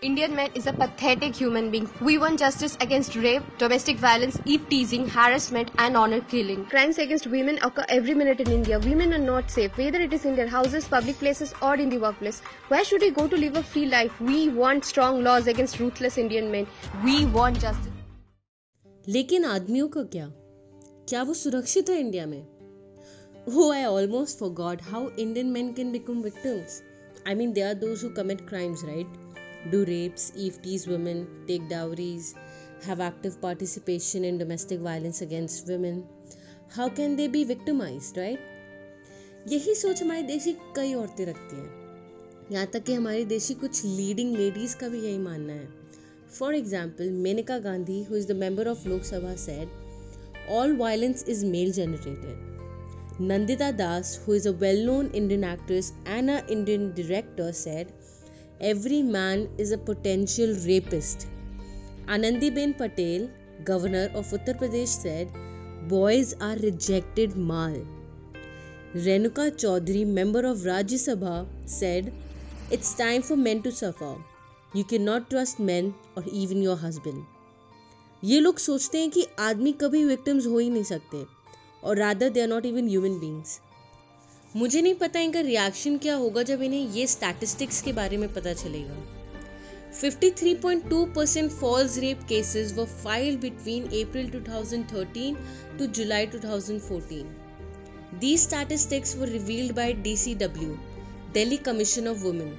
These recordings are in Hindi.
Indian man is a pathetic human being. We want justice against rape, domestic violence, eve teasing, harassment, and honor killing. Crimes against women occur every minute in India. Women are not safe, whether it is in their houses, public places, or in the workplace. Where should we go to live a free life? We want strong laws against ruthless Indian men. We want justice. लेकिन आदमियों का क्या क्या वो सुरक्षित है इंडिया में Oh, I almost forgot how Indian men can become victims. I mean, they are those who commit crimes, right? Do rapes, tease women, take dowries, have active participation in domestic violence against women. How can they be victimized, right? यही सोच हमारे देश की कई औरतें रखती हैं यहाँ तक कि हमारे देश की कुछ लीडिंग लेडीज़ का भी यही मानना है for example Menaka Gandhi who is the member of Lok Sabha said all violence is male generated Nandita Das who is a well known Indian actress and a Indian director said every man is a potential rapist. Anandiben Patel, governor of Uttar Pradesh, said, Boys are rejected mal. Renuka Chaudhary, member of Rajya Sabha, said, It's time for men to suffer. You cannot trust men or even your husband. ये लोग सोचते हैं कि आदमी कभी विक्टिम्स हो ही नहीं सकते और rather they are not even human beings मुझे नहीं पता इनका रिएक्शन क्या होगा जब इन्हें ये स्टैटिस्टिक्स के बारे में पता चलेगा। 53.2 percent false rape cases were file between April 2013 to July 2014 the statistics revealed by D C W Delhi commission of women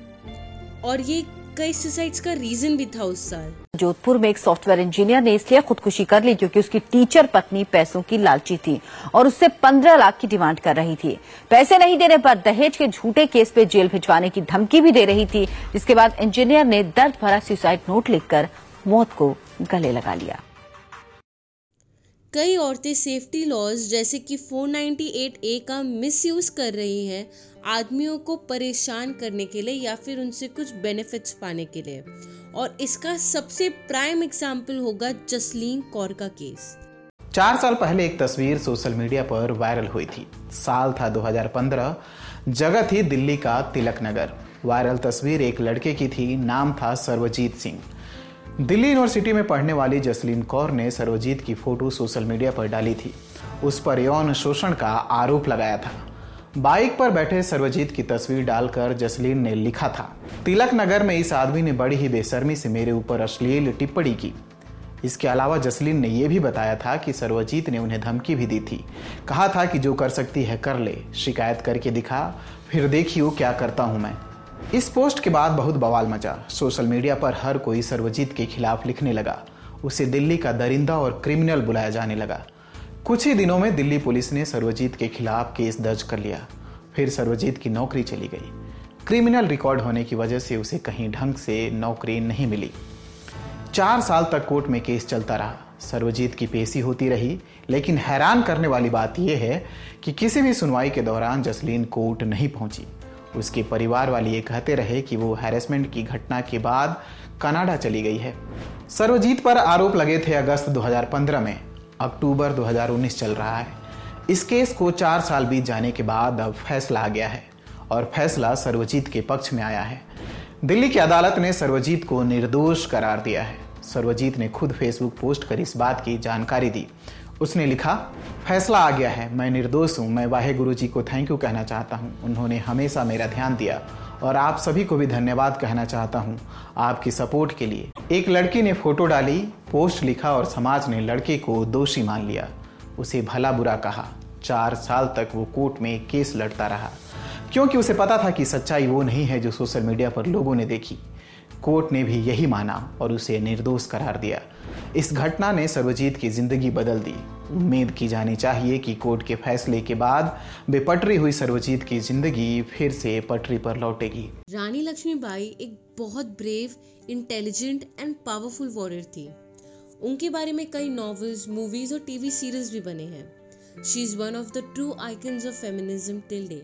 और ये कई सुसाइड्स का रीजन भी था उस साल। जोधपुर में एक सॉफ्टवेयर इंजीनियर ने इसलिए खुदकुशी कर ली क्योंकि उसकी टीचर पत्नी पैसों की लालची थी और उससे पंद्रह लाख की डिमांड कर रही थी। पैसे नहीं देने पर दहेज के झूठे केस पे जेल भिजवाने की धमकी भी दे रही थी जिसके बाद इंजीनियर ने दर्द भरा सुसाइड नोट लिखकर मौत को गले लगा लिया। कई औरतें सेफ्टी लॉज जैसे कि 498 ए का मिसयूज कर रही हैं। आदमियों को परेशान करने के लिए या फिर उनसे कुछ बेनिफिट्स पाने के लिए। और इसका सबसे प्राइम एग्ज़ाम्पल होगा जसलीन कौर का केस। चार साल पहले एक तस्वीर सोशल मीडिया पर वायरल हुई थी। साल था 2015 जगह थी दिल्ली का तिलक नगर। वायरल तस्वीर एक लड़के की थी, नाम था सर्वजीत सिंह। दिल्ली यूनिवर्सिटी में पढ़ने वाली जसलीन कौर ने सर्वजीत की फ़ोटो सोशल मीडिया पर डाली थी। उस पर यौन शोषण का आरोप लगाया था। बाइक पर बैठे सर्वजीत की तस्वीर डालकर जसलीन ने लिखा था, तिलक नगर में इस आदमी ने बड़ी ही बेशर्मी से मेरे ऊपर अश्लील टिप्पणी की। इसके अलावा जसलीन ने यह भी बताया था कि सर्वजीत ने उन्हें धमकी भी दी थी। कहा था कि जो कर सकती है कर ले, शिकायत करके दिखा, फिर देखियो क्या करता हूँ मैं। इस पोस्ट के बाद बहुत बवाल मचा। सोशल मीडिया पर हर कोई सर्वजीत के खिलाफ लिखने लगा। उसे दिल्ली का दरिंदा और क्रिमिनल बुलाया जाने लगा। कुछ ही दिनों में दिल्ली पुलिस ने सर्वजीत के खिलाफ केस दर्ज कर लिया। फिर सर्वजीत की नौकरी चली गई। क्रिमिनल रिकॉर्ड होने की वजह से उसे कहीं ढंग से नौकरी नहीं मिली। चार साल तक कोर्ट में केस चलता रहा। सर्वजीत की पेशी होती रही, लेकिन हैरान करने वाली बात यह है कि किसी भी सुनवाई के दौरान जसलीन कोर्ट नहीं पहुँची। उसके परिवार वाले ये कहते रहे कि वो हैरेसमेंट की घटना के बाद कनाडा चली गई है। सर्वजीत पर आरोप लगे थे अगस्त 2015 में। अक्टूबर 2019 चल रहा है। इस केस को चार साल बीत जाने के बाद अब फैसला आ गया है और फैसला सर्वजीत के पक्ष में आया है। दिल्ली की अदालत ने सर्वजीत को निर्दोष करार दिया है। सर्वजीत ने खुद फेसबुक पोस्ट कर इस बात की जानकारी दी। उसने लिखा, फैसला आ गया है। मैं निर्दोष हूँ। मैं वाहे गुरु जी को थैंक यू कहना चाहता हूँ। उन्होंने हमेशा मेरा ध्यान दिया और आप सभी को भी धन्यवाद कहना चाहता हूँ आपकी सपोर्ट के लिए। एक लड़की ने फ़ोटो डाली, पोस्ट लिखा और समाज ने लड़के को दोषी मान लिया। उसे भला बुरा कहा। चार साल तक वो कोर्ट में केस लड़ता रहा। क्योंकि उसे पता था कि सच्चाई वो नहीं है जो सोशल मीडिया पर लोगों ने देखी। कोर्ट ने भी यही माना और उसे निर्दोष करार दिया। इस घटना ने सर्वजीत की ज़िंदगी बदल दी। उम्मीद की जानी चाहिए कि कोर्ट के फैसले के बाद बेपटरी हुई सर्वजीत की ज़िंदगी फिर से पटरी पर लौटेगी। रानी लक्ष्मीबाई एक बहुत brave intelligent and powerful warrior थी। उनके बारे में कई नॉवेल्स मूवीज़ और टीवी सीरीज़ भी बने हैं। She is one of the true icons of feminism till day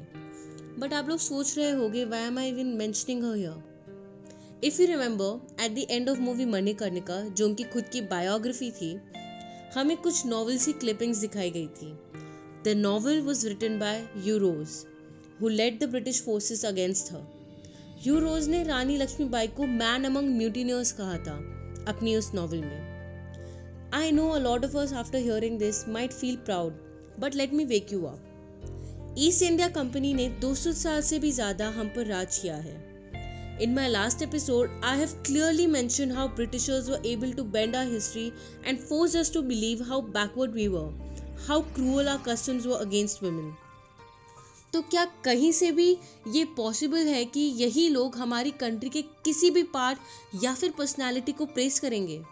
but आप लोग सोच रहे होगे why am I even mentioning her here if you remember at the end of movie Manikarnika जो उनकी खुद की बायोग्राफी थी हमें कुछ नॉवेल्स की क्लिपिंग्स दिखाई गई थी। The novel was written by Hugh Rose who led the British forces against her Hugh Rose ने रानी लक्ष्मीबाई को मैन अमंग म्यूटिनियर्स कहा था, अपनी उस नॉवल में। I know a lot of us after hearing this might feel proud but let me wake you up East India Company ने 200 साल से भी ज़्यादा हम पर राज किया है। In my last episode, I have clearly mentioned how Britishers were able to bend our history and force us to believe how backward we were, how cruel our customs were against women. तो क्या कहीं से भी ये पॉसिबल है कि यही लोग हमारी कंट्री के किसी भी पार्ट या फिर पर्सनालिटी को प्रेस करेंगे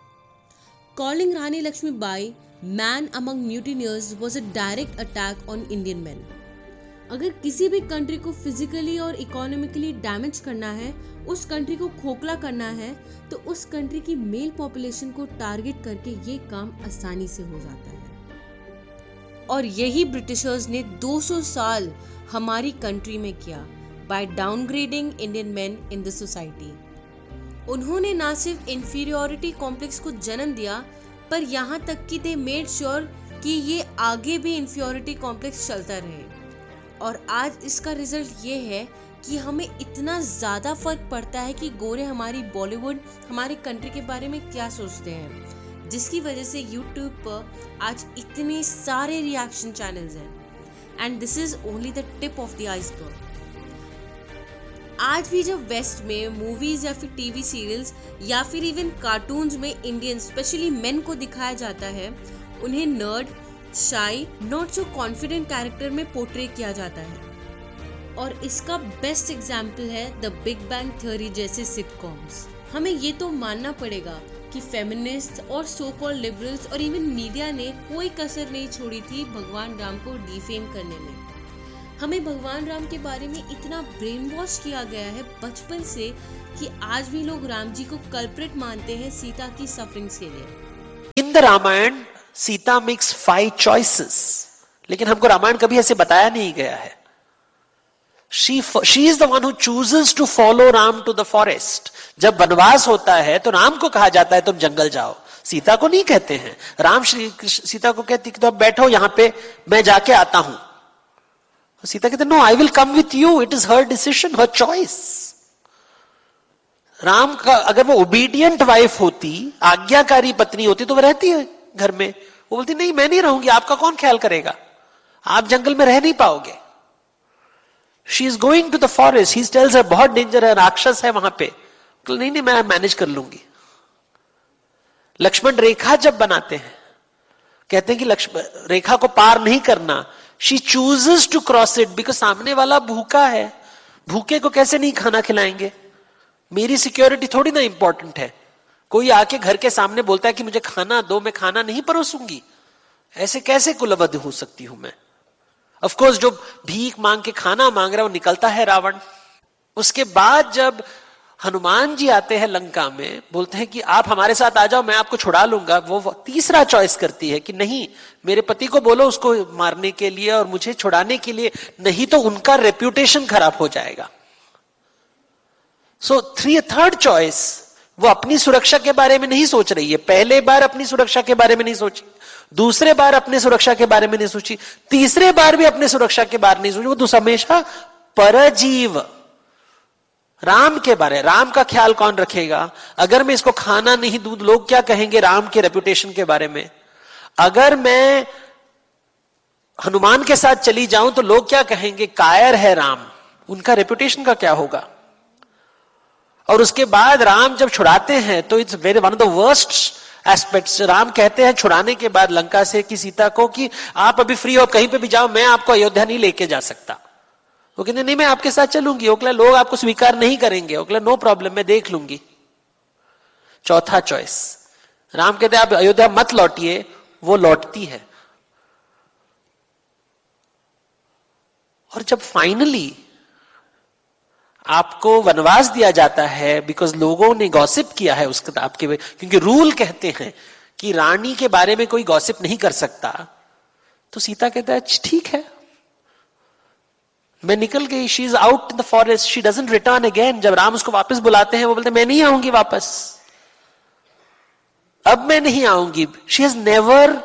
calling Rani Lakshmi Bai man among mutineers was a direct attack on Indian man अगर किसी भी कंट्री को फिजिकली और इकोनॉमिकली डैमेज करना है, उस कंट्री को खोखला करना है तो उस कंट्री की मेल पॉपुलेशन को टारगेट करके ये काम आसानी से हो जाता है। और यही ब्रिटिशर्स ने 200 साल हमारी कंट्री में किया by downgrading Indian man in the society उन्होंने ना सिर्फ़ इंफीरियोरिटी कॉम्प्लेक्स को जन्म दिया, पर यहाँ तक कि दे मेड श्योर कि ये आगे भी इंफियोरिटी कॉम्प्लेक्स चलता रहे। और आज इसका रिज़ल्ट ये है कि हमें इतना ज़्यादा फ़र्क पड़ता है कि गोरे हमारी बॉलीवुड हमारी कंट्री के बारे में क्या सोचते हैं। जिसकी वजह से यूट्यूब पर आज इतने सारे रिएक्शन चैनल्स हैं। And this is only the tip of the iceberg आज भी जब वेस्ट में मूवीज़ या फिर टीवी सीरियल्स या फिर इवन कार्टून्स में इंडियन स्पेशली मेन को दिखाया जाता है, उन्हें nerd shy not so confident character में पोर्ट्रे किया जाता है। और इसका बेस्ट एग्ज़ाम्पल है द बिग बैंग थ्योरी जैसे सिटकॉम्स हमें ये तो मानना पड़ेगा कि फेमिनिस्ट और सो कॉल लिबरल्स और इवन मीडिया ने कोई कसर नहीं छोड़ी थी भगवान राम को डिफेम करने में। हमें भगवान राम के बारे में इतना ब्रेन वॉश किया गया है बचपन से कि आज भी लोग राम जी को कल्प्रिट मानते हैं सीता की सफरिंग्स के लिए। In the Ramayan Sita makes five choices लेकिन हमको रामायण कभी ऐसे बताया नहीं गया है। She she is the one who chooses to follow Ram to the forest जब वनवास होता है तो राम को कहा जाता है, तुम जंगल जाओ। सीता को नहीं कहते हैं। राम श्री सीता को कहती कि तो अब बैठो, यहाँ पे मैं जाके आता हूँ। सीता कहते no I will come with you it is her decision her choice Ram का, अगर वो ओबीडियंट वाइफ होती, आज्ञाकारी पत्नी होती तो वह रहती है। घर में, वो बोलती, नहीं, मैं नहीं रहूँगी, आपका कौन ख्याल करेगा? आप जंगल में रह नहीं पाओगे. She is going to the forest he tells बहुत डेंजर है, राक्षस है वहाँ पे. तो नहीं नहीं, मैं मैनेज कर लूँगी. लक्ष्मण रेखा जब बनाते हैं, कहते हैं कि लक्ष्मण रेखा को पार नहीं करना। She chooses to cross it because सामने वाला भूखा है। भूखे को कैसे नहीं खाना खिलाएँगे? मेरी सिक्योरिटी थोड़ी ना इंपॉर्टेंट है। कोई आके घर के सामने बोलता है कि मुझे खाना दो, मैं खाना नहीं परोसूँगी। ऐसे कैसे कुलबद्ध हो सकती हूँ मैं? ऑफकोर्स जो भीख मांग के खाना मांग रहा है, वो निकलता है रावण। उसके बाद जब हनुमान जी आते हैं लंका में, बोलते हैं कि आप हमारे साथ आ जाओ, मैं आपको छुड़ा लूँगा। वो तीसरा चॉइस करती है कि नहीं, मेरे पति को बोलो उसको मारने के लिए और मुझे छुड़ाने के लिए, नहीं तो उनका रेप्यूटेशन खराब हो जाएगा। सो थ्री थर्ड चॉइस वो अपनी सुरक्षा के बारे में नहीं सोच रही है। पहले बार अपनी सुरक्षा के बारे में नहीं सोची। दूसरे बार अपने सुरक्षा के बारे में नहीं सोची। तीसरे बार भी अपने सुरक्षा के बारे में नहीं सोची। वो तो हमेशा परजीव। राम के बारे, राम का ख्याल कौन रखेगा? अगर मैं इसको खाना नहीं, दूध, लोग क्या कहेंगे राम के रेपुटेशन के बारे में? अगर मैं हनुमान के साथ चली जाऊँ तो लोग क्या कहेंगे? कायर है राम। उनका रेपुटेशन का क्या होगा? और उसके बाद राम जब छुड़ाते हैं तो it's very one of the worst aspects Ram कहते हैं, छुड़ाने के बाद लंका से कि सीता को कि आप अभी फ्री हो कहीं पे भी जाओ, मैं आपको अयोध्या नहीं लेके जा सकता। वो कहते, नहीं, मैं आपके साथ चलूँगी। ओकला लोग आपको स्वीकार नहीं करेंगे। ओकला नो प्रॉब्लम मैं देख लूँगी। चौथा चॉइस राम कहते आप अयोध्या मत लौटिए, वो लौटती है। और जब फाइनली आपको वनवास दिया जाता है बिकॉज़ लोगों ने गॉसिप किया है उस किताब के क्योंकि रूल कहते हैं कि रानी के बारे में कोई गॉसिप नहीं कर सकता। तो सीता कहता है ठीक है। मैं निकल गई she is out in the forest she doesn't return again जब राम उसको वापस बुलाते हैं, वो बोलते मैं नहीं आऊँगी वापस। अब मैं नहीं आऊँगी। She has never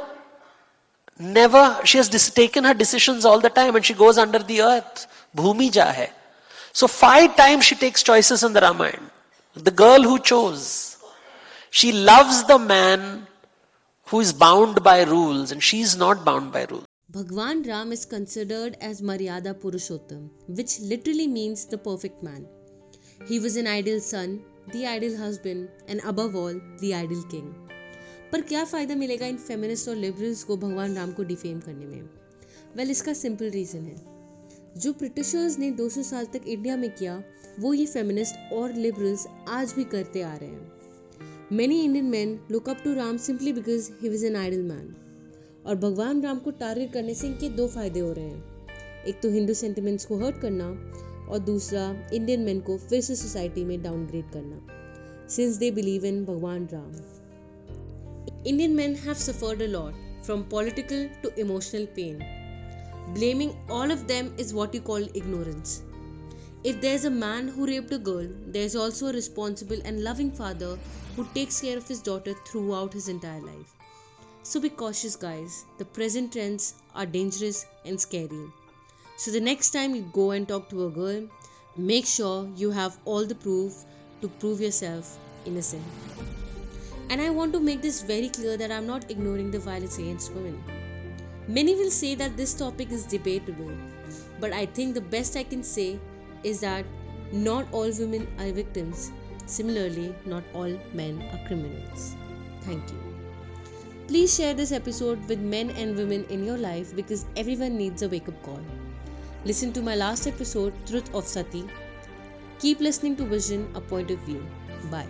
never she has taken her decision all the time and she goes under the earth भूमि जा है। So five times she takes choices in the Ramayana. The girl who chose. She loves the man who is bound by rules and she is not bound by rules. Bhagwan Ram is considered as Maryada Purushottam, which literally means the perfect man. He was an ideal son, the ideal husband, and above all, the ideal king. पर क्या फ़ायदा मिलेगा इन फेमिनिस्ट और लिबरल्स को भगवान राम को डिफेम करने में वेल well, इसका सिंपल रीज़न है जो ब्रिटिशर्स ने 200 साल तक इंडिया में किया, वो ये फेमिनिस्ट और लिबरल्स आज भी करते आ रहे हैं। Many Indian man look up to Ram simply because he was an idol man और भगवान राम को टारगेट करने से इनके दो फ़ायदे हो रहे हैं। एक तो हिंदू सेंटिमेंट्स को हर्ट करना और दूसरा इंडियन मैन को फिर से सोसाइटी में डाउनग्रेड करना। सिंस दे बिलीव इन भगवान Ram. Indian man have suffered a lot from political to emotional pain Blaming all of them is what you call ignorance. If there's a man who raped a girl, there's also a responsible and loving father who takes care of his daughter throughout his entire life. So be cautious, guys. The present trends are dangerous and scary. So the next time you go and talk to a girl, make sure you have all the proof to prove yourself innocent. And I want to make this very clear that I'm not ignoring the violence against women. Many will say that this topic is debatable, but I think the best I can say is that not all women are victims. Similarly, not all men are criminals. Thank you. Please share this episode with men and women in your life because everyone needs a wake up call. Listen to my last episode, Truth of Sati. Keep listening to Vision, a point of view. Bye.